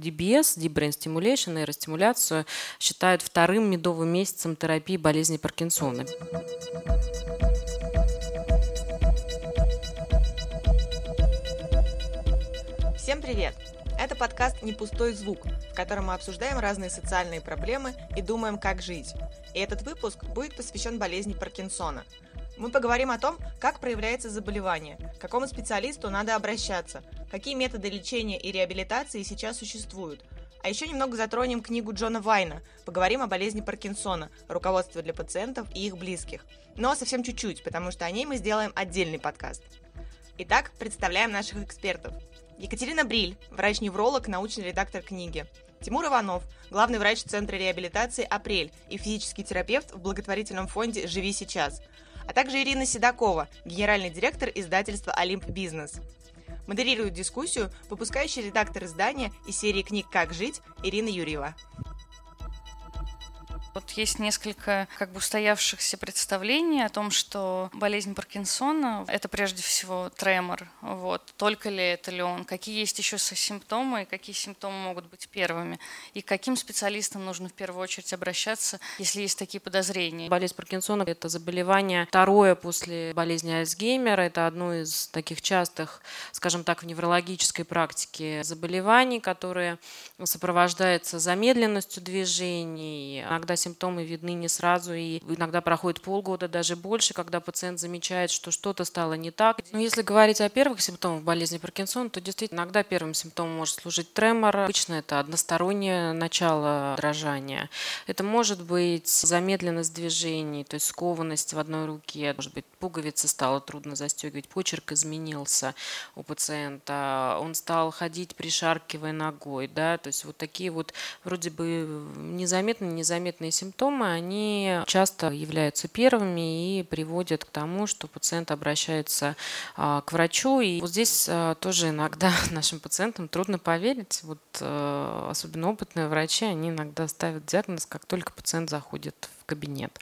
DBS, Deep Brain Stimulation, нейростимуляцию, считают вторым медовым месяцем терапии болезни Паркинсона. Всем привет! Это подкаст «Не пустой звук», в котором мы обсуждаем разные социальные проблемы и думаем, как жить. И этот выпуск будет посвящен болезни Паркинсона – мы поговорим о том, как проявляется заболевание, к какому специалисту надо обращаться, какие методы лечения и реабилитации сейчас существуют. А еще немного затронем книгу Джона Вайна, поговорим о болезни Паркинсона, руководство для пациентов и их близких. Но совсем чуть-чуть, потому что о ней мы сделаем отдельный подкаст. Итак, представляем наших экспертов. Екатерина Бриль, врач-невролог, научный редактор книги. Тимур Иванов, главный врач Центра реабилитации «Апрель» и физический терапевт в благотворительном фонде «Живи сейчас», а также Ирина Седокова, генеральный директор издательства «Олимп Бизнес». Модерирует дискуссию выпускающий редактор издания из серии книг «Как жить» Ирина Юрьева. Вот есть несколько как бы устоявшихся представлений о том, что болезнь Паркинсона – это прежде всего тремор. Вот. Только ли это ли он? Какие есть еще симптомы, и какие симптомы могут быть первыми? И к каким специалистам нужно в первую очередь обращаться, если есть такие подозрения? Болезнь Паркинсона – это заболевание второе после болезни Альцгеймера. Это одно из таких частых, скажем так, в неврологической практике заболеваний, которые сопровождается замедленностью движений, иногда симптомы видны не сразу, и иногда проходит полгода, даже больше, когда пациент замечает, что что-то стало не так. Но если говорить о первых симптомах болезни Паркинсона, то действительно иногда первым симптомом может служить тремор. Обычно это одностороннее начало дрожания. Это может быть замедленность движений, то есть скованность в одной руке, может быть, пуговицы стало трудно застегивать, почерк изменился у пациента, он стал ходить, пришаркивая ногой, да, то есть вот такие вот вроде бы незаметные, незаметные симптомы, они часто являются первыми и приводят к тому, что пациент обращается а, к врачу. И вот здесь а, тоже иногда нашим пациентам трудно поверить. Вот а, особенно опытные врачи, они иногда ставят диагноз, как только пациент заходит в кабинет.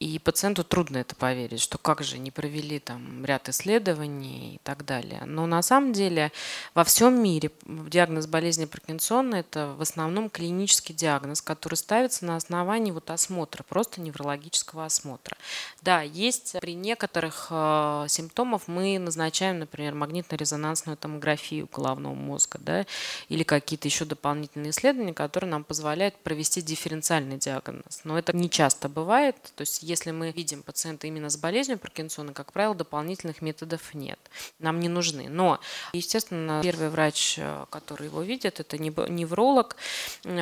И пациенту трудно это поверить, что как же не провели там ряд исследований и так далее. Но на самом деле во всем мире диагноз болезни Паркинсона – это в основном клинический диагноз, который ставится на основании вот осмотра, просто неврологического осмотра. Да, есть при некоторых э, симптомах мы назначаем, например, магнитно-резонансную томографию головного мозга, да, или какие-то еще дополнительные исследования, которые нам позволяют провести дифференциальный диагноз. Но это не часто бывает, то есть если мы видим пациента именно с болезнью Паркинсона, как правило, дополнительных методов нет. Нам не нужны. Но, естественно, первый врач, э, который его видит, это невролог.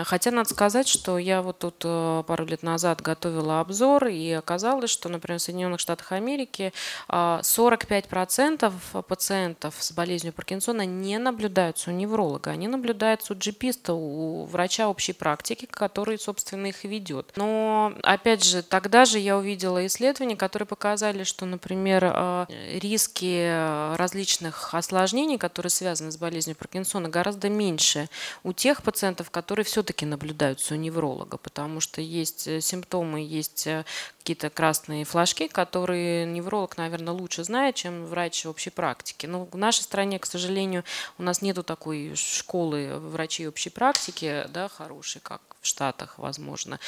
Хотя надо сказать, что я вот тут э, пару лет назад готовила обзор, и оказалось, что, например, в Соединенных Штатах Америки 45% э, пациентов с болезнью Паркинсона не наблюдаются у невролога, они наблюдаются у джиписта, у врача общей практики, который, собственно, их ведет. Но, опять же, тогда же я увидела исследования, которые показали, что, например, э, риски различных осложнений, которые связаны с болезнью Паркинсона, гораздо меньше у тех пациентов, которые все-таки наблюдаются у невролога, потому что есть э, симптомы, есть э, какие-то красные флажки, которые невролог, наверное, лучше знает, чем врач общей практики. Но в нашей стране, к сожалению, у нас нету такой школы врачей общей практики, да, хорошей, как в Штатах, возможно.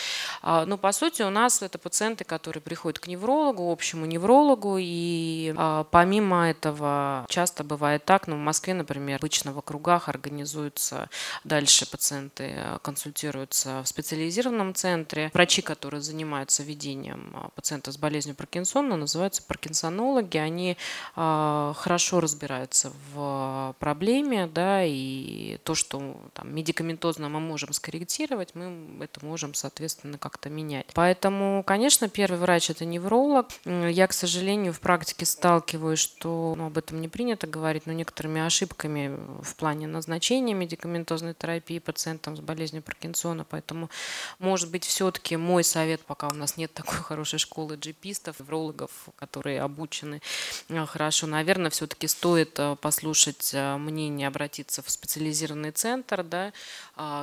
А, но, по сути, у нас это пациенты, которые приходят к неврологу, общему неврологу, и а, помимо этого часто бывает так, ну, в Москве, например, обычно в округах организуются, дальше пациенты консультируются в специализированном центре. Врачи, которые занимаются ведением а, пациентов с болезнью Паркинсона, называются паркинсонологи. Они а, хорошо разбираются в проблеме, да, и то, что там, медикаментозно мы можем скорректировать, мы это можем, соответственно, как-то менять. Поэтому, конечно, первый врач – это невролог. Я, к сожалению, в практике сталкиваюсь, что ну, об этом не принято говорить, но некоторыми ошибками в плане назначения медикаментозной терапии пациентам с болезнью Паркинсона. Поэтому, может быть, все-таки мой совет, пока у нас нет такой хорошей хорошей школы джипистов, неврологов, которые обучены э, хорошо. Наверное, все-таки стоит э, послушать мнение, обратиться в специализированный центр, да,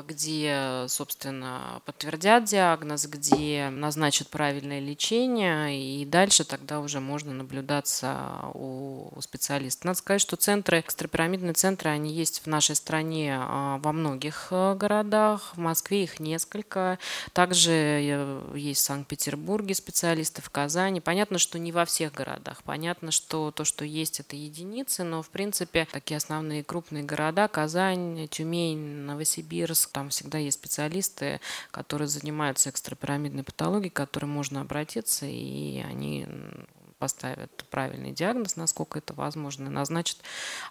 где, собственно, подтвердят диагноз, где назначат правильное лечение, и дальше тогда уже можно наблюдаться у специалиста. Надо сказать, что центры, экстрапирамидные центры, они есть в нашей стране во многих э, городах. В Москве их несколько. Также э, есть в Санкт-Петербурге специалисты, в Казани. Понятно, что не во всех городах. Понятно, что то, что есть, это единицы, но, в принципе, такие основные крупные города, Казань, Тюмень, Новосибирск, там всегда есть специалисты, которые занимаются экстрапирамидной патологией, к которым можно обратиться, и они поставят правильный диагноз, насколько это возможно, и назначат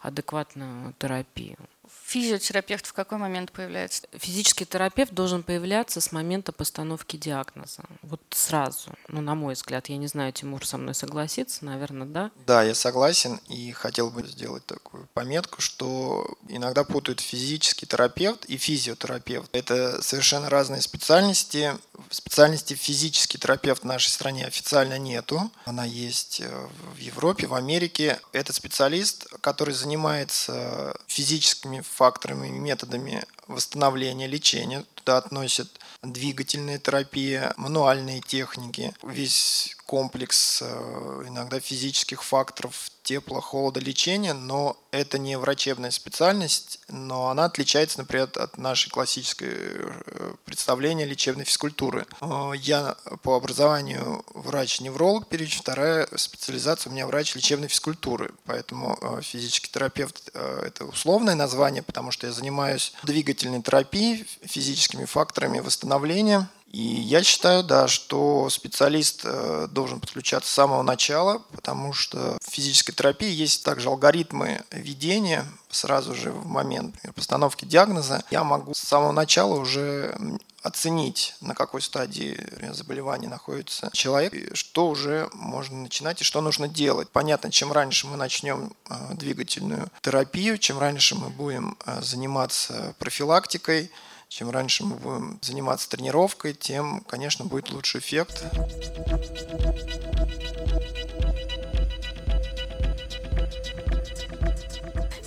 адекватную терапию. Физиотерапевт в какой момент появляется? Физический терапевт должен появляться с момента постановки диагноза. Вот сразу. Ну, на мой взгляд, я не знаю, Тимур со мной согласится, наверное, да? Да, я согласен и хотел бы сделать такую пометку, что иногда путают физический терапевт и физиотерапевт. Это совершенно разные специальности. Специальности физический терапевт в нашей стране официально нету. Она есть э, в Европе, в Америке. Это специалист, который занимается физическими факторами и методами восстановления, лечения. Туда относят двигательная терапия, мануальные техники, весь комплекс э, иногда физических факторов тепло, холода, лечения, но это не врачебная специальность, но она отличается, например, от нашей классической э, представления лечебной физкультуры. Э, я по образованию врач-невролог, первичная, вторая специализация у меня врач лечебной физкультуры, поэтому физический терапевт – это условное название, потому что я занимаюсь двигательной терапией, физическими факторами восстановления – и я считаю, да, что специалист э, должен подключаться с самого начала, потому что в физической терапии есть также алгоритмы ведения сразу же в момент постановки диагноза. Я могу с самого начала уже оценить, на какой стадии заболевания находится человек, что уже можно начинать и что нужно делать. Понятно, чем раньше мы начнем э, двигательную терапию, чем раньше мы будем э, заниматься профилактикой, чем раньше мы будем заниматься тренировкой, тем, конечно, будет лучший эффект.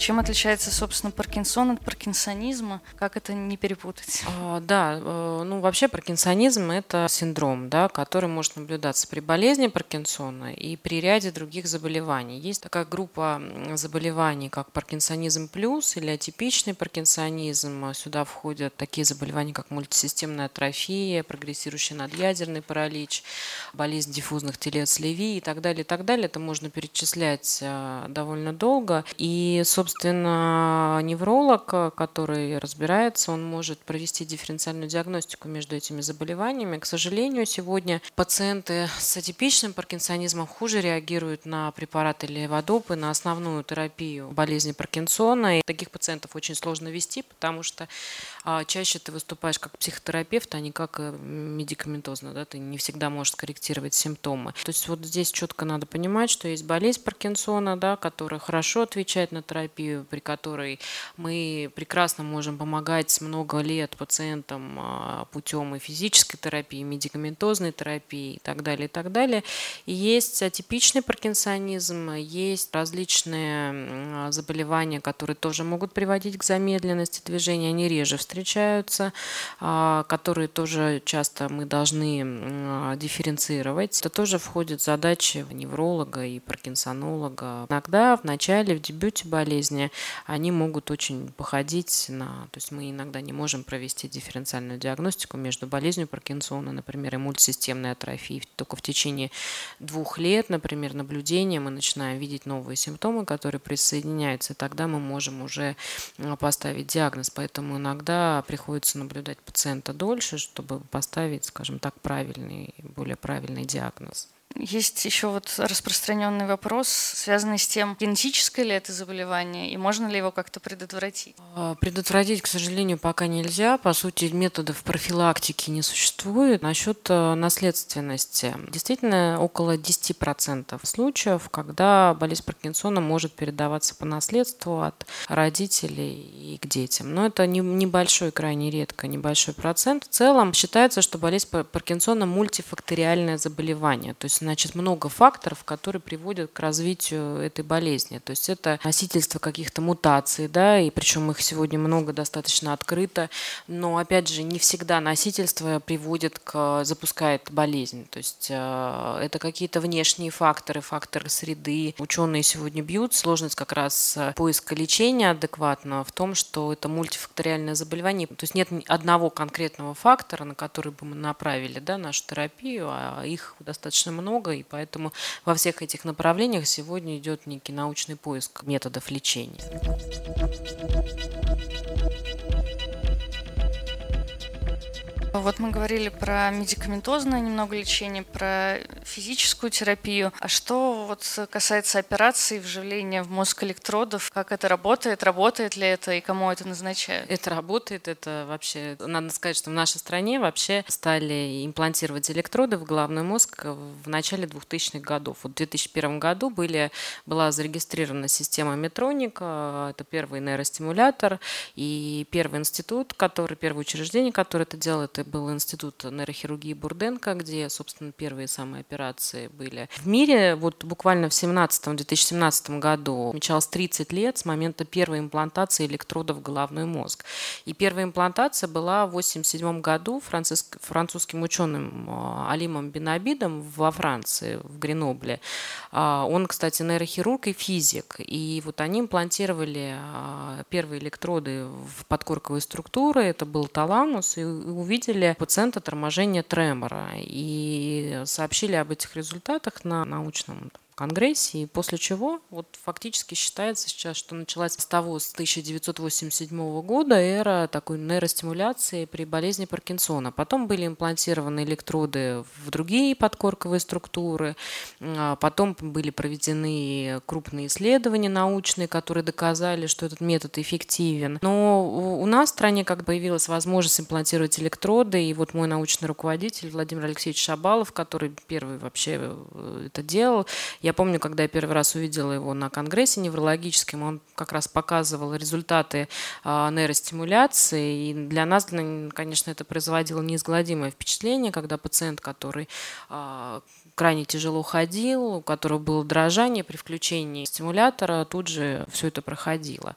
Чем отличается, собственно, Паркинсон от паркинсонизма? Как это не перепутать? А, да, э, ну вообще паркинсонизм – это синдром, да, который может наблюдаться при болезни Паркинсона и при ряде других заболеваний. Есть такая группа заболеваний, как паркинсонизм плюс или атипичный паркинсонизм. Сюда входят такие заболевания, как мультисистемная атрофия, прогрессирующий надъядерный паралич, болезнь диффузных телец Леви и так далее, и так далее. Это можно перечислять э, довольно долго. И, собственно, Собственно, невролог, э, который разбирается, он может провести дифференциальную диагностику между этими заболеваниями. К сожалению, сегодня пациенты с атипичным паркинсонизмом хуже реагируют на препараты леводопы, на основную терапию болезни Паркинсона. И таких пациентов очень сложно вести, потому что а, чаще ты выступаешь как психотерапевт, а не как э, медикаментозно. Да? Ты не всегда можешь скорректировать симптомы. То есть вот здесь четко надо понимать, что есть болезнь Паркинсона, да, которая хорошо отвечает на терапию, терапию, при которой мы прекрасно можем помогать много лет пациентам а, путем и физической терапии, и медикаментозной терапии и так далее, и так далее. И есть атипичный паркинсонизм, есть различные заболевания, которые тоже могут приводить к замедленности движения, они реже встречаются, а, которые тоже часто мы должны дифференцировать. Это тоже входит в задачи невролога и паркинсонолога. Иногда в начале, в дебюте болезни болезни, они могут очень походить на... То есть мы иногда не можем провести дифференциальную диагностику между болезнью Паркинсона, например, и мультисистемной атрофией. Только в течение двух лет, например, наблюдения мы начинаем видеть новые симптомы, которые присоединяются, и тогда мы можем уже а, поставить диагноз. Поэтому иногда приходится наблюдать пациента дольше, чтобы поставить, скажем так, правильный, более правильный диагноз. Есть еще вот распространенный вопрос, связанный с тем, генетическое ли это заболевание и можно ли его как-то предотвратить? А, предотвратить, к сожалению, пока нельзя. По сути, методов профилактики не существует. Насчет э, наследственности. Действительно, около 10% случаев, когда болезнь Паркинсона может передаваться по наследству от родителей и к детям. Но это небольшой, крайне редко, небольшой процент. В целом считается, что болезнь Паркинсона мультифакториальное заболевание. То есть значит, много факторов, которые приводят к развитию этой болезни. То есть это носительство каких-то мутаций, да, и причем их сегодня много, достаточно открыто, но, опять же, не всегда носительство приводит к, запускает болезнь. То есть э, это какие-то внешние факторы, факторы среды. Ученые сегодня бьют. Сложность как раз поиска лечения адекватного в том, что это мультифакториальное заболевание. То есть нет одного конкретного фактора, на который бы мы направили да, нашу терапию, а их достаточно много много, и поэтому во всех этих направлениях сегодня идет некий научный поиск методов лечения. Вот мы говорили про медикаментозное немного лечение, про физическую терапию. А что вот касается операции вживления в мозг электродов, как это работает, работает ли это и кому это назначают? Это работает, это вообще, надо сказать, что в нашей стране вообще стали имплантировать электроды в головной мозг в начале 2000-х годов. Вот в 2001 году были, была зарегистрирована система Метроника, это первый нейростимулятор, и первый институт, который, первое учреждение, которое это делало, это был институт нейрохирургии Бурденко, где, собственно, первые самые операции были. В мире вот буквально в 2017-2017 году отмечалось 30 лет с момента первой имплантации электродов в головной мозг. И первая имплантация была в 1987 году француз, французским ученым а, Алимом Бенабидом во Франции, в Гренобле. А, он, кстати, нейрохирург и физик. И вот они имплантировали а, первые электроды в подкорковые структуры. Это был таламус. И увидели, увидели пациента торможения тремора и сообщили об этих результатах на научном Конгрессе, и после чего вот фактически считается сейчас, что началась с того, с 1987 года эра такой нейростимуляции при болезни Паркинсона. Потом были имплантированы электроды в другие подкорковые структуры, а потом были проведены крупные исследования научные, которые доказали, что этот метод эффективен. Но у нас в стране как появилась возможность имплантировать электроды, и вот мой научный руководитель Владимир Алексеевич Шабалов, который первый вообще э, это делал, я помню, когда я первый раз увидела его на конгрессе неврологическом, он как раз показывал результаты а, нейростимуляции. И для нас, конечно, это производило неизгладимое впечатление, когда пациент, который а, крайне тяжело ходил, у которого было дрожание при включении стимулятора, тут же все это проходило.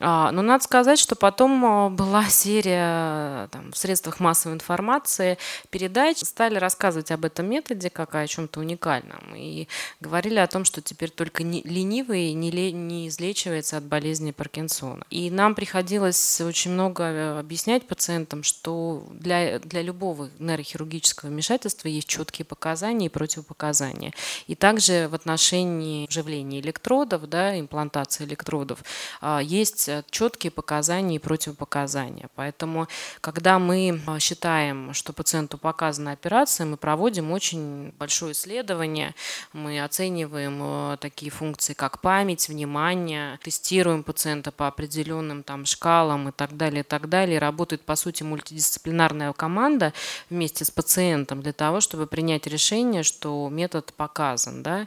А, но надо сказать, что потом а, была серия там, в средствах массовой информации передач, стали рассказывать об этом методе как о чем-то уникальном. И говорили о том, что теперь только ленивый не, не излечивается от болезни Паркинсона. И нам приходилось очень много э, объяснять пациентам, что для, для любого нейрохирургического вмешательства есть четкие показания и против противопоказания. И также в отношении вживления электродов, да, имплантации электродов, а, есть четкие показания и противопоказания. Поэтому, когда мы а, считаем, что пациенту показана операция, мы проводим очень большое исследование, мы оцениваем а, такие функции, как память, внимание, тестируем пациента по определенным там шкалам и так далее, и так далее. Работает, по сути, мультидисциплинарная команда вместе с пациентом для того, чтобы принять решение, что что метод показан, да,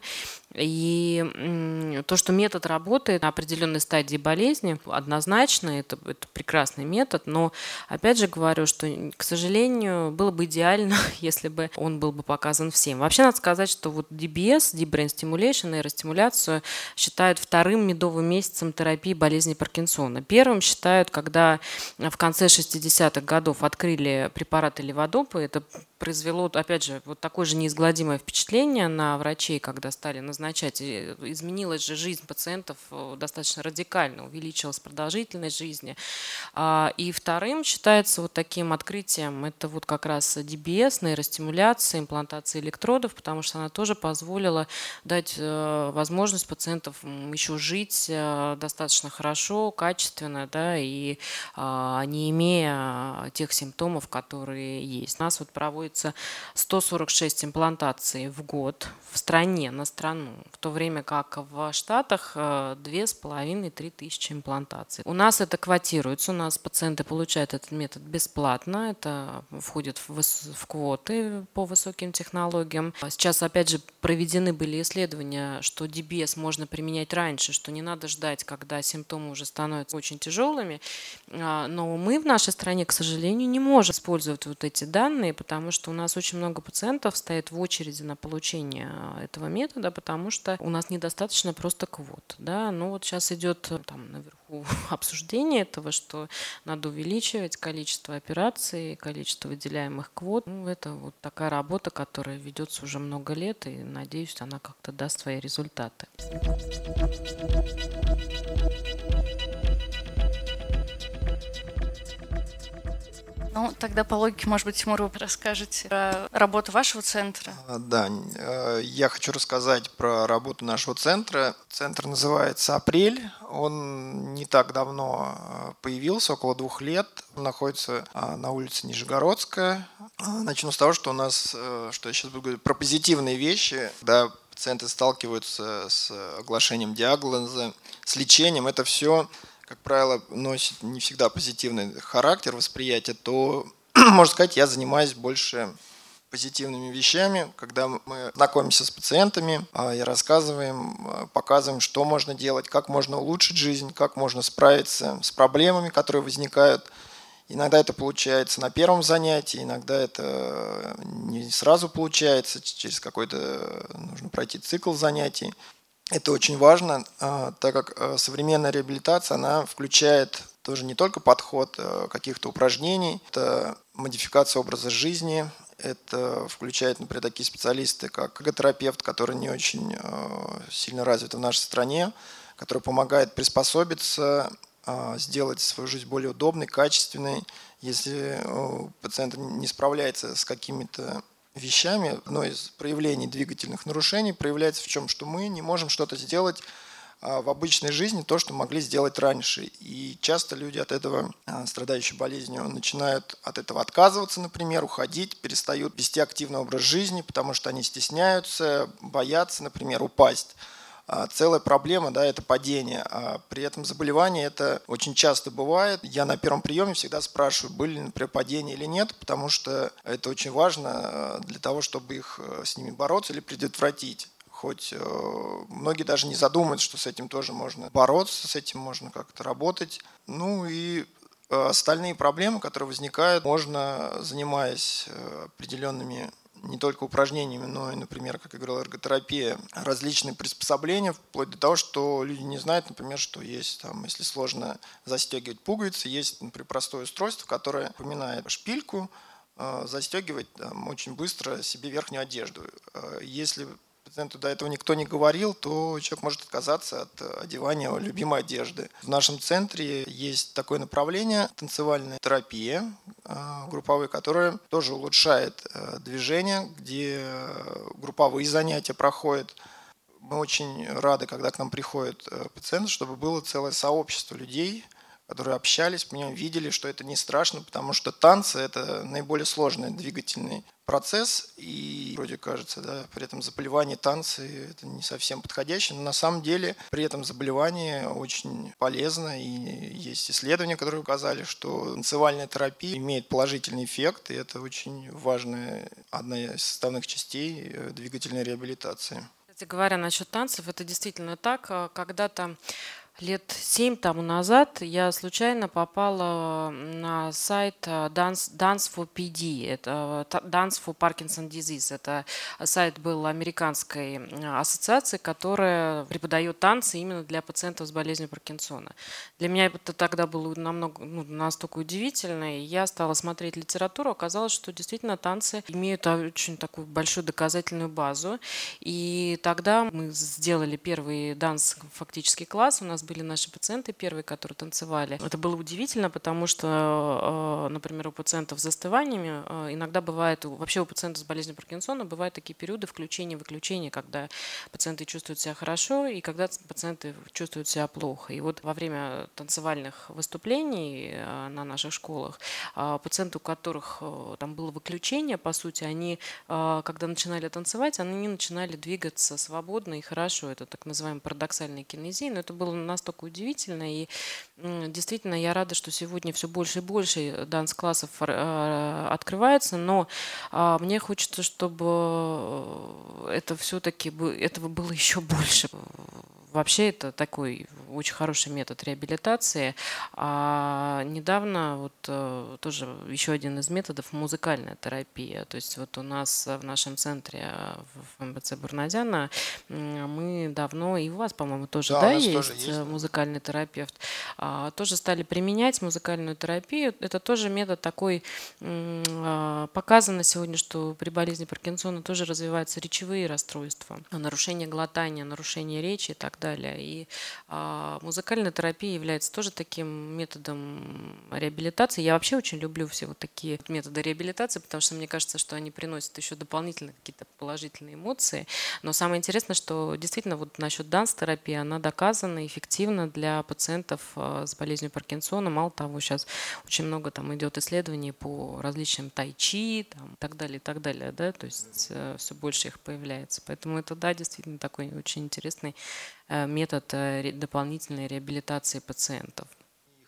и то, что метод работает на определенной стадии болезни, однозначно, это, это прекрасный метод, но опять же говорю, что, к сожалению, было бы идеально, если бы он был бы показан всем. Вообще надо сказать, что вот DBS, Deep Brain Stimulation, нейростимуляцию считают вторым медовым месяцем терапии болезни Паркинсона. Первым считают, когда в конце 60-х годов открыли препараты леводопа, это произвело, опять же, вот такое же неизгладимое впечатление на врачей, когда стали назначать назначать. Изменилась же жизнь пациентов достаточно радикально, увеличилась продолжительность жизни. А, и вторым считается вот таким открытием, это вот как раз DBS, нейростимуляция, имплантация электродов, потому что она тоже позволила дать э, возможность пациентов еще жить э, достаточно хорошо, качественно, да, и а, не имея тех симптомов, которые есть. У нас вот проводится 146 имплантаций в год в стране, на страну, в то время как в Штатах 2,5-3 э, тысячи имплантаций. У нас это квотируется, у нас пациенты получают этот метод бесплатно, это входит в, в квоты по высоким технологиям. Сейчас, опять же, проведены были исследования, что DBS можно применять раньше, что не надо ждать, когда симптомы уже становятся очень тяжелыми. А, но мы в нашей стране, к сожалению, не можем использовать вот эти данные, потому что у нас очень много пациентов стоит в очереди на получение этого метода, потому что у нас недостаточно просто квот. Да? Ну вот сейчас идет там наверху обсуждение этого, что надо увеличивать количество операций, количество выделяемых квот. Ну, это вот такая работа, которая ведется уже много лет, и надеюсь, она как-то даст свои результаты. Ну, тогда по логике, может быть, Тимур, вы расскажете про работу вашего центра? А, да, э, я хочу рассказать про работу нашего центра. Центр называется «Апрель». Он не так давно э, появился, около двух лет. Он находится а, на улице Нижегородская. А, начну с того, что у нас, э, что я сейчас буду говорить про позитивные вещи, да, пациенты сталкиваются с оглашением диагноза, с лечением. Это все как правило, носит не всегда позитивный характер восприятия, то, можно сказать, я занимаюсь больше позитивными вещами, когда мы знакомимся с пациентами а, и рассказываем, а, показываем, что можно делать, как можно улучшить жизнь, как можно справиться с проблемами, которые возникают. Иногда это получается на первом занятии, иногда это не сразу получается, через какой-то нужно пройти цикл занятий. Это очень важно, а, так как э, современная реабилитация, она включает тоже не только подход э, каких-то упражнений, это модификация образа жизни, это включает, например, такие специалисты, как эрготерапевт, который не очень сильно развит в нашей стране, который помогает приспособиться, а, сделать свою жизнь более удобной, качественной. Если пациент не справляется с какими-то вещами, одно из проявлений двигательных нарушений проявляется в чем? Что мы не можем что-то сделать а, в обычной жизни то, что могли сделать раньше. И часто люди от этого, а, страдающие болезнью, начинают от этого отказываться, например, уходить, перестают вести активный образ жизни, потому что они стесняются, боятся, например, упасть. А, целая проблема, да, это падение. А при этом заболевание это очень часто бывает. Я на первом приеме всегда спрашиваю, были ли, например, падения или нет, потому что это очень важно а, для того, чтобы их э, с ними бороться или предотвратить. Хоть э, многие даже не задумывают, что с этим тоже можно бороться, с этим можно как-то работать. Ну и э, остальные проблемы, которые возникают, можно, занимаясь определенными не только упражнениями, но и, например, как я говорил, эрготерапия, различные приспособления, вплоть до того, что люди не знают, например, что есть там, если сложно застегивать пуговицы, есть, например, простое устройство, которое напоминает шпильку, э, застегивать там, очень быстро себе верхнюю одежду. Э, если пациенту до этого никто не говорил, то человек может отказаться от одевания любимой одежды. В нашем центре есть такое направление – танцевальная терапия а, групповые, которая тоже улучшает э, движение, где групповые занятия проходят. Мы очень рады, когда к нам приходят э, пациенты, чтобы было целое сообщество людей – которые общались, меня видели, что это не страшно, потому что танцы – это наиболее сложный двигательный процесс, и вроде кажется, да, при этом заболевание танцы – это не совсем подходящее, но на самом деле при этом заболевание очень полезно, и есть исследования, которые указали, что танцевальная терапия имеет положительный эффект, и это очень важная, одна из составных частей э, двигательной реабилитации. Кстати говоря, насчет танцев, это действительно так. Когда-то Лет семь тому назад я случайно попала на сайт э, Dance, Dance for PD, это э, Dance for Parkinson Disease. Это сайт был американской ассоциации, которая преподает танцы именно для пациентов с болезнью Паркинсона. Для меня это тогда было намного, ну, настолько удивительно, и я стала смотреть литературу, оказалось, что действительно танцы имеют очень такую большую доказательную базу. И тогда мы сделали первый данс фактически класс, у нас были наши пациенты первые, которые танцевали. Это было удивительно, потому что, э, например, у пациентов с застываниями э, иногда бывает, вообще у пациентов с болезнью Паркинсона бывают такие периоды включения-выключения, когда пациенты чувствуют себя хорошо и когда пациенты чувствуют себя плохо. И вот во время танцевальных выступлений э, на наших школах пациенты, у которых там было выключение, по сути, они, когда начинали танцевать, они начинали двигаться свободно и хорошо. Это так называемая парадоксальная кинезия, но это было настолько удивительно. И действительно, я рада, что сегодня все больше и больше данс-классов э, открывается, но а, мне хочется, чтобы э, это все-таки этого было еще больше Вообще это такой очень хороший метод реабилитации. А недавно вот э, тоже еще один из методов – музыкальная терапия. То есть вот у нас в нашем центре в МБЦ Бурназяна мы давно, и у вас, по-моему, тоже, да, да есть, тоже есть э, музыкальный терапевт, а, тоже стали применять музыкальную терапию. Это тоже метод такой, а, показано сегодня, что при болезни Паркинсона тоже развиваются речевые расстройства, нарушение глотания, нарушение речи и так далее. И а, музыкальная терапия является тоже таким методом реабилитации. Я вообще очень люблю все вот такие методы реабилитации, потому что мне кажется, что они приносят еще дополнительно какие-то положительные эмоции. Но самое интересное, что действительно вот насчет данс-терапии, она доказана эффективна для пациентов а, с болезнью Паркинсона. Мало того, сейчас очень много там идет исследований по различным тайчи и так далее, и так далее, да, то есть э, все больше их появляется. Поэтому это, да, действительно такой очень интересный метод э, дополнительной реабилитации пациентов.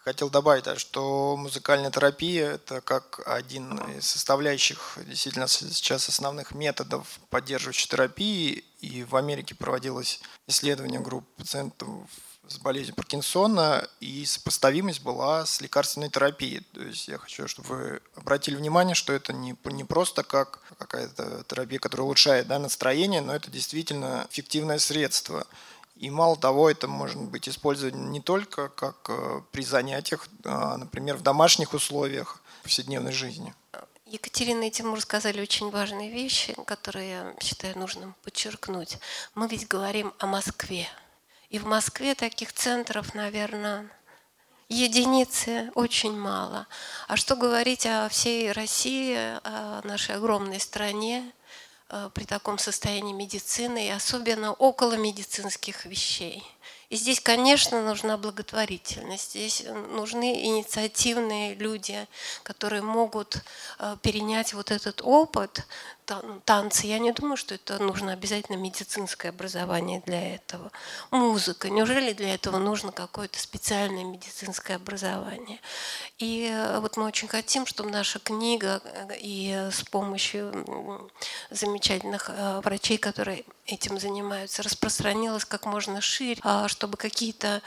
Хотел добавить, что музыкальная терапия – это как один из составляющих действительно сейчас основных методов поддерживающей терапии. И в Америке проводилось исследование групп пациентов с болезнью Паркинсона, и сопоставимость была с лекарственной терапией. То есть я хочу, чтобы вы обратили внимание, что это не, не просто как какая-то терапия, которая улучшает да, настроение, но это действительно эффективное средство – и мало того, это может быть использовано не только как э, при занятиях, а, например, в домашних условиях повседневной жизни. Екатерина и Тимур сказали очень важные вещи, которые я считаю нужным подчеркнуть. Мы ведь говорим о Москве. И в Москве таких центров, наверное, единицы очень мало. А что говорить о всей России, о нашей огромной стране, при таком состоянии медицины и особенно около медицинских вещей. И здесь, конечно, нужна благотворительность. Здесь нужны инициативные люди, которые могут э, перенять вот этот опыт, танцы. Я не думаю, что это нужно обязательно медицинское образование для этого. Музыка. Неужели для этого нужно какое-то специальное медицинское образование? И э, вот мы очень хотим, чтобы наша книга э, и с помощью замечательных э, врачей, которые этим занимаются, распространилась как можно шире, а чтобы какие-то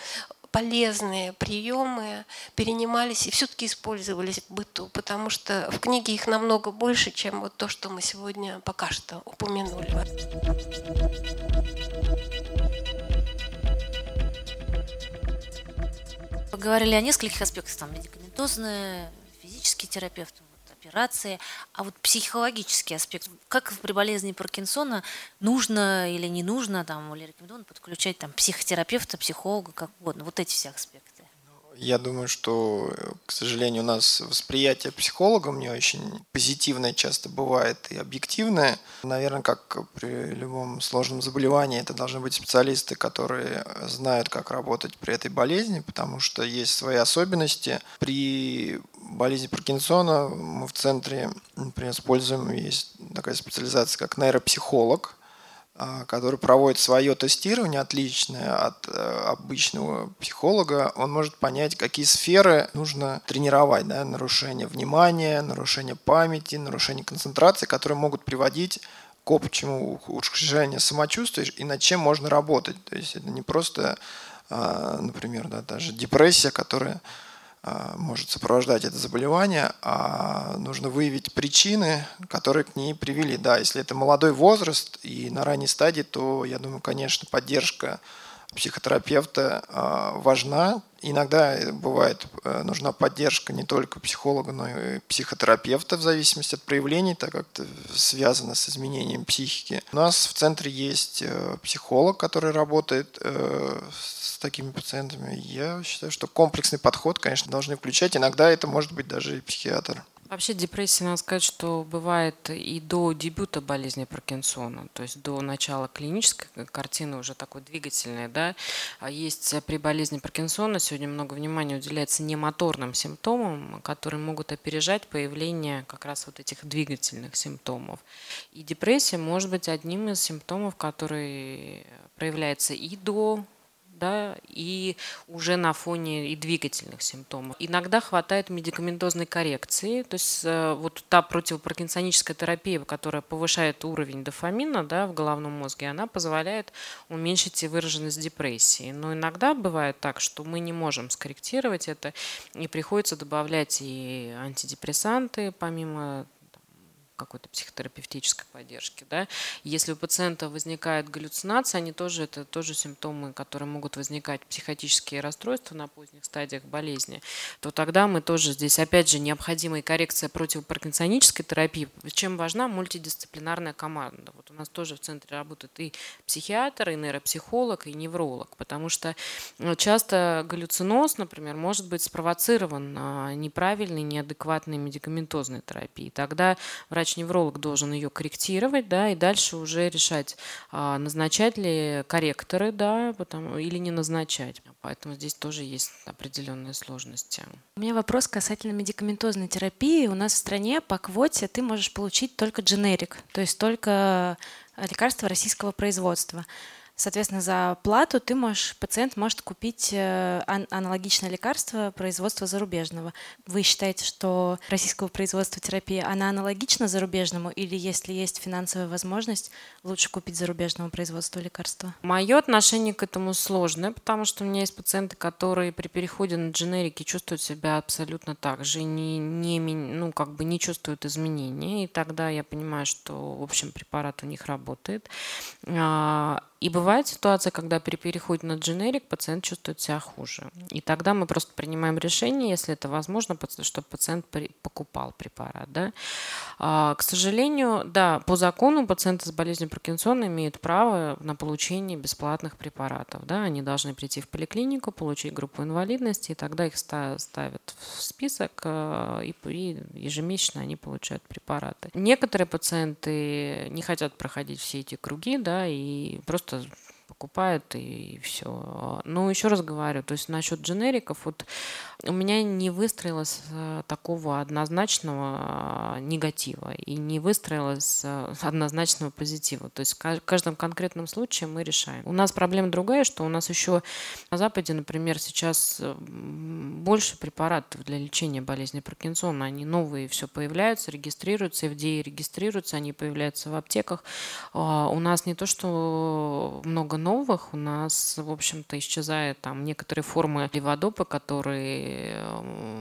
полезные приемы перенимались и все-таки использовались в быту, потому что в книге их намного больше, чем вот то, что мы сегодня пока что упомянули. Поговорили о нескольких аспектах, там медикаментозные, физический терапевт, операции, а вот психологический аспект, как при болезни Паркинсона нужно или не нужно, там, или рекомендовано подключать там, психотерапевта, психолога, как угодно, вот эти все аспекты. Я думаю, что, к сожалению, у нас восприятие психолога мне очень позитивное часто бывает и объективное. Наверное, как при любом сложном заболевании, это должны быть специалисты, которые знают, как работать при этой болезни, потому что есть свои особенности. При болезни Паркинсона мы в центре, например, используем, есть такая специализация, как нейропсихолог – который проводит свое тестирование, отличное от э, обычного психолога, он может понять, какие сферы нужно тренировать. Да? Нарушение внимания, нарушение памяти, нарушение концентрации, которые могут приводить к общему ухудшению самочувствия и над чем можно работать. То есть это не просто а, например, да, даже депрессия, которая а, может сопровождать это заболевание, а нужно выявить причины, которые к ней привели. Да, если это молодой возраст и на ранней стадии, то, я думаю, конечно, поддержка психотерапевта а, важна. Иногда бывает э, нужна поддержка не только психолога, но и психотерапевта в зависимости от проявлений, так как это связано с изменением психики. У нас в центре есть э, психолог, который работает э, с такими пациентами. Я считаю, что комплексный подход, конечно, должны включать. Иногда это может быть даже и психиатр. Вообще депрессия, надо сказать, что бывает и до дебюта болезни Паркинсона, то есть до начала клинической картины уже такой двигательной, да. А есть при болезни Паркинсона сегодня много внимания уделяется немоторным симптомам, которые могут опережать появление как раз вот этих двигательных симптомов. И депрессия может быть одним из симптомов, который проявляется и до да, и уже на фоне и двигательных симптомов. Иногда хватает медикаментозной коррекции, то есть э, вот та противопаркинсоническая терапия, которая повышает уровень дофамина да, в головном мозге, она позволяет уменьшить и выраженность депрессии. Но иногда бывает так, что мы не можем скорректировать это, и приходится добавлять и антидепрессанты, помимо какой-то психотерапевтической поддержки. Да? Если у пациента возникает галлюцинация, они тоже, это тоже симптомы, которые могут возникать, психотические расстройства на поздних стадиях болезни, то тогда мы тоже здесь, опять же, необходимая коррекция противопаркинсонической терапии. Чем важна мультидисциплинарная команда? Вот у нас тоже в центре работает и психиатр, и нейропсихолог, и невролог, потому что э, часто галлюциноз, например, может быть спровоцирован а, неправильной, неадекватной медикаментозной терапией. Тогда врач врач-невролог должен ее корректировать, да, и дальше уже решать, а, назначать ли корректоры, да, потому, или не назначать. Поэтому здесь тоже есть определенные сложности. У меня вопрос касательно медикаментозной терапии. У нас в стране по квоте ты можешь получить только дженерик, то есть только лекарства российского производства. Соответственно, за плату ты можешь, пациент может купить э, аналогичное лекарство производства зарубежного. Вы считаете, что российского производства терапии, она аналогична зарубежному, или если есть финансовая возможность, лучше купить зарубежного производства лекарства? Мое отношение к этому сложное, потому что у меня есть пациенты, которые при переходе на дженерики чувствуют себя абсолютно так же, не, не, ну, как бы не чувствуют изменений, и тогда я понимаю, что, в общем, препарат у них работает. И бывает ситуация, когда при переходе на дженерик пациент чувствует себя хуже. И тогда мы просто принимаем решение, если это возможно, чтобы пациент покупал препарат. Да? А, к сожалению, да, по закону пациенты с болезнью Паркинсона имеют право на получение бесплатных препаратов. Да? Они должны прийти в поликлинику, получить группу инвалидности, и тогда их ставят в список, э, и ежемесячно они получают препараты. Некоторые пациенты не хотят проходить все эти круги, да, и просто просто покупают и все. Но еще раз говорю, то есть насчет дженериков, вот у меня не выстроилось э, такого однозначного э, негатива и не выстроилось э, однозначного позитива. То есть в каждом конкретном случае мы решаем. У нас проблема другая, что у нас еще на Западе, например, сейчас больше препаратов для лечения болезни Паркинсона. Они новые все появляются, регистрируются, FDA регистрируются, они появляются в аптеках. А у нас не то, что много новых, у нас, в общем-то, исчезают там некоторые формы леводопа, которые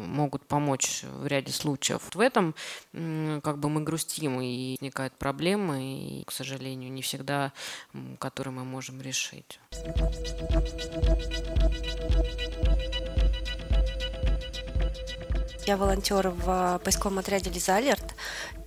могут помочь в ряде случаев. В этом как бы мы грустим, и возникают проблемы, и, к сожалению, не всегда, которые мы можем решить. Я волонтер в поисковом отряде Лиза Алерт,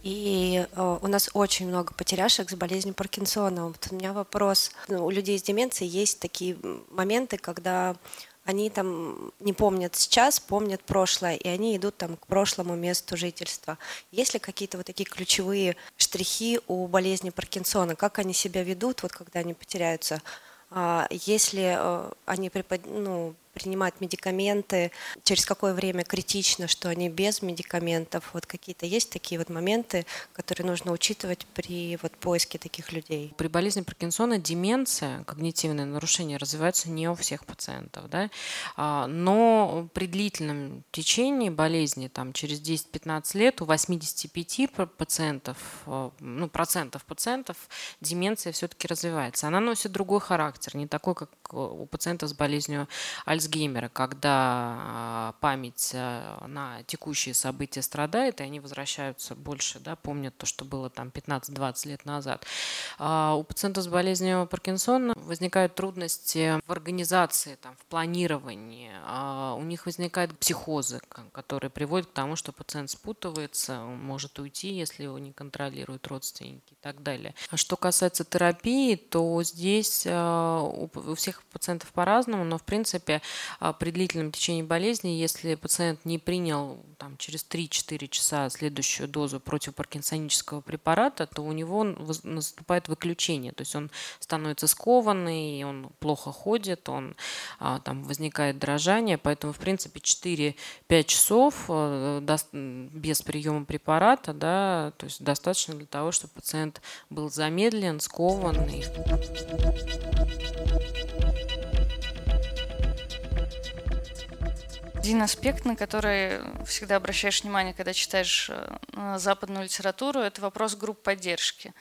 и э, у нас очень много потеряшек с болезнью Паркинсона. Вот у меня вопрос. Ну, у людей с деменцией есть такие моменты, когда они там не помнят сейчас, помнят прошлое, и они идут там к прошлому месту жительства. Есть ли какие-то вот такие ключевые штрихи у болезни Паркинсона? Как они себя ведут, вот когда они потеряются? А если э, они препод... ну, принимать медикаменты, через какое время критично, что они без медикаментов. Вот какие-то есть такие вот моменты, которые нужно учитывать при вот поиске таких людей. При болезни Паркинсона деменция, когнитивное нарушение развивается не у всех пациентов, да? А, но при длительном течении болезни, там, через 10-15 лет, у 85 пациентов, э, ну, процентов пациентов деменция все-таки развивается. Она носит другой характер, не такой, как у пациентов с болезнью Альцгеймера, когда а, память э, на текущие события страдает, и они возвращаются больше, да, помнят то, что было там 15-20 лет назад. А у пациентов с болезнью Паркинсона возникают трудности в организации, там, в планировании. А у них возникают психозы, которые приводят к тому, что пациент спутывается, он может уйти, если его не контролируют родственники и так далее. А что касается терапии, то здесь у всех пациентов по-разному, но в принципе а, при длительном течении болезни, если пациент не принял там, через 3-4 часа следующую дозу противопаркинсонического препарата, то у него наступает выключение, то есть он становится скованный, он плохо ходит, он а, там возникает дрожание, поэтому в принципе 4-5 часов э, без приема препарата, да, то есть достаточно для того, чтобы пациент был замедлен, скованный. Один аспект, на который всегда обращаешь внимание, когда читаешь э, западную литературу, это вопрос групп поддержки.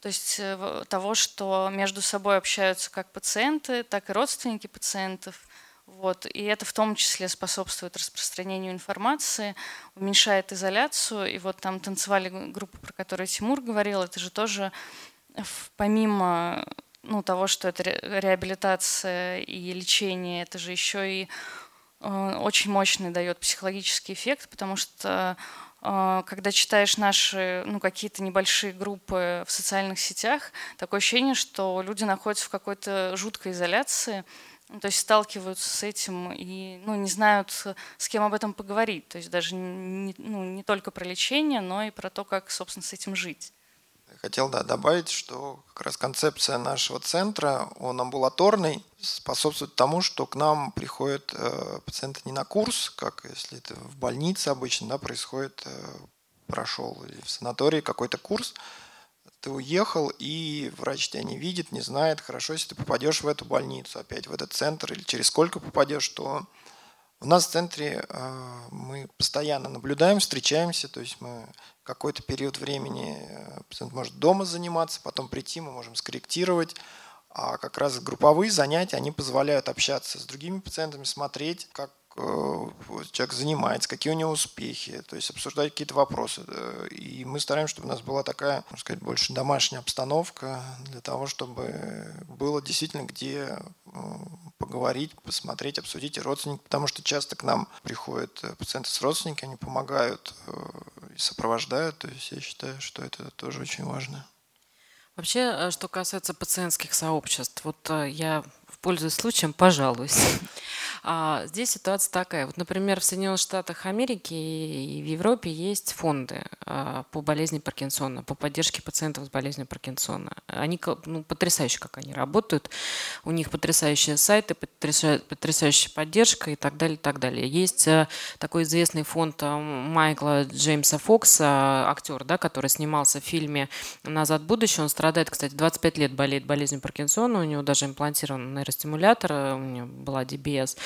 То есть э, того, что между собой общаются как пациенты, так и родственники пациентов. Вот. И это в том числе способствует распространению информации, уменьшает изоляцию. И вот там танцевали группы, про которые Тимур говорил, это же тоже помимо ну, того, что это реабилитация и лечение, это же еще и Э, очень мощный дает психологический эффект, потому что э, когда читаешь наши ну, какие-то небольшие группы в социальных сетях, такое ощущение, что люди находятся в какой-то жуткой изоляции, ну, то есть сталкиваются с этим и ну, не знают, с кем об этом поговорить. То есть даже не, ну, не только про лечение, но и про то, как, собственно, с этим жить. Хотел да, добавить, что как раз концепция нашего центра, он амбулаторный, способствует тому, что к нам приходят э, пациенты не на курс, как если это в больнице обычно да, происходит, э, прошел или в санатории какой-то курс, ты уехал, и врач тебя не видит, не знает. Хорошо, если ты попадешь в эту больницу, опять в этот центр, или через сколько попадешь, то у нас в центре э, мы постоянно наблюдаем, встречаемся, то есть мы какой-то период времени э, пациент может дома заниматься, потом прийти, мы можем скорректировать. А как раз групповые занятия, они позволяют общаться с другими пациентами, смотреть, как Э, человек занимается, какие у него успехи, то есть обсуждать какие-то вопросы. И мы стараемся, чтобы у нас была такая, можно сказать, больше домашняя обстановка для того, чтобы было действительно где э, поговорить, посмотреть, обсудить и родственники, потому что часто к нам приходят э, пациенты с родственниками, они помогают сопровождают, то есть я считаю, что это тоже очень важно. Вообще, что касается пациентских сообществ, вот я, пользуясь случаем, пожалуюсь. А здесь ситуация такая. Вот, например, в Соединенных Штатах Америки и в Европе есть фонды а, по болезни Паркинсона, по поддержке пациентов с болезнью Паркинсона. Они ну, потрясающе, как они работают. У них потрясающие сайты, потрясающая поддержка и так далее, и так далее. Есть э, такой известный фонд э, Майкла Джеймса Фокса, актер, да, который снимался в фильме «Назад в будущее». Он страдает, кстати, 25 лет болеет болезнью Паркинсона, у него даже имплантирован э, у него была DBS.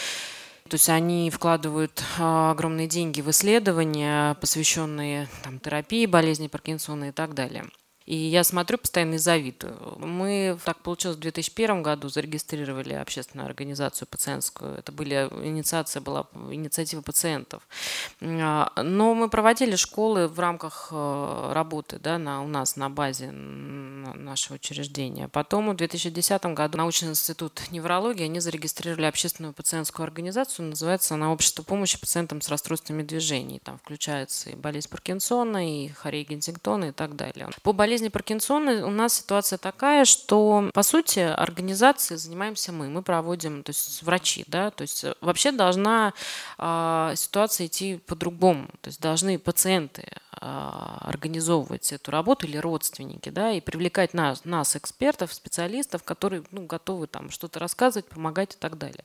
То есть они вкладывают а, огромные деньги в исследования, посвященные там, терапии болезни Паркинсона и так далее. И я смотрю постоянно и завидую. Мы, так получилось, в 2001 году зарегистрировали общественную организацию пациентскую. Это были, инициация была инициатива пациентов. А, но мы проводили школы в рамках э, работы да, на, у нас на базе нашего учреждения. Потом в 2010 году научный институт неврологии они зарегистрировали общественную пациентскую организацию. Называется она «Общество помощи пациентам с расстройствами движений». Там включается и болезнь Паркинсона, и Харей Гензингтона и так далее. По болезни болезни Паркинсона у нас ситуация такая, что, по сути, организацией занимаемся мы. Мы проводим, то есть врачи, да, то есть вообще должна э, ситуация идти по-другому. То есть должны пациенты организовывать эту работу или родственники, да, и привлекать нас, нас экспертов, специалистов, которые ну, готовы там что-то рассказывать, помогать и так далее.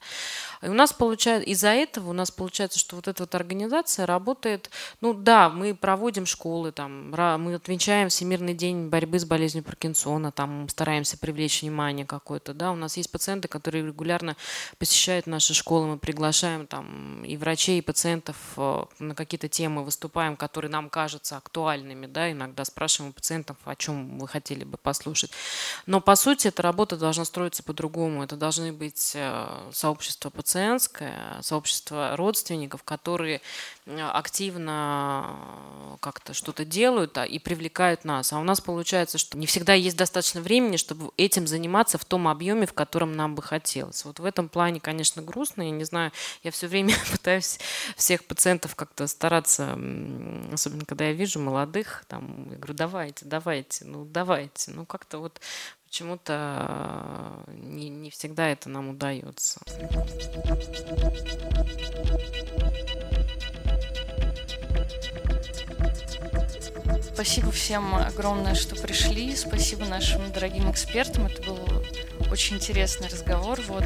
И у нас получается, из-за этого у нас получается, что вот эта вот организация работает, ну да, мы проводим школы, там, мы отмечаем Всемирный день борьбы с болезнью Паркинсона, там стараемся привлечь внимание какое-то, да, у нас есть пациенты, которые регулярно посещают наши школы, мы приглашаем там и врачей, и пациентов э, на какие-то темы выступаем, которые нам кажутся актуальными, да, иногда спрашиваем у пациентов, о чем вы хотели бы послушать. Но по сути эта работа должна строиться по-другому, это должны быть э, сообщества пациентское, сообщество родственников, которые активно э, как-то что-то делают и привлекают нас. А у нас получается, что не всегда есть достаточно времени, чтобы этим заниматься в том объеме, в котором нам бы хотелось. Вот в этом плане, конечно, грустно. Я не знаю, я все время пытаюсь всех пациентов как-то стараться, особенно когда я вижу молодых, там, я говорю, давайте, давайте, ну давайте. Ну как-то вот почему-то э, не, не всегда это нам удается. Спасибо всем огромное, что пришли. Спасибо нашим дорогим экспертам. Это был очень интересный разговор. Вот.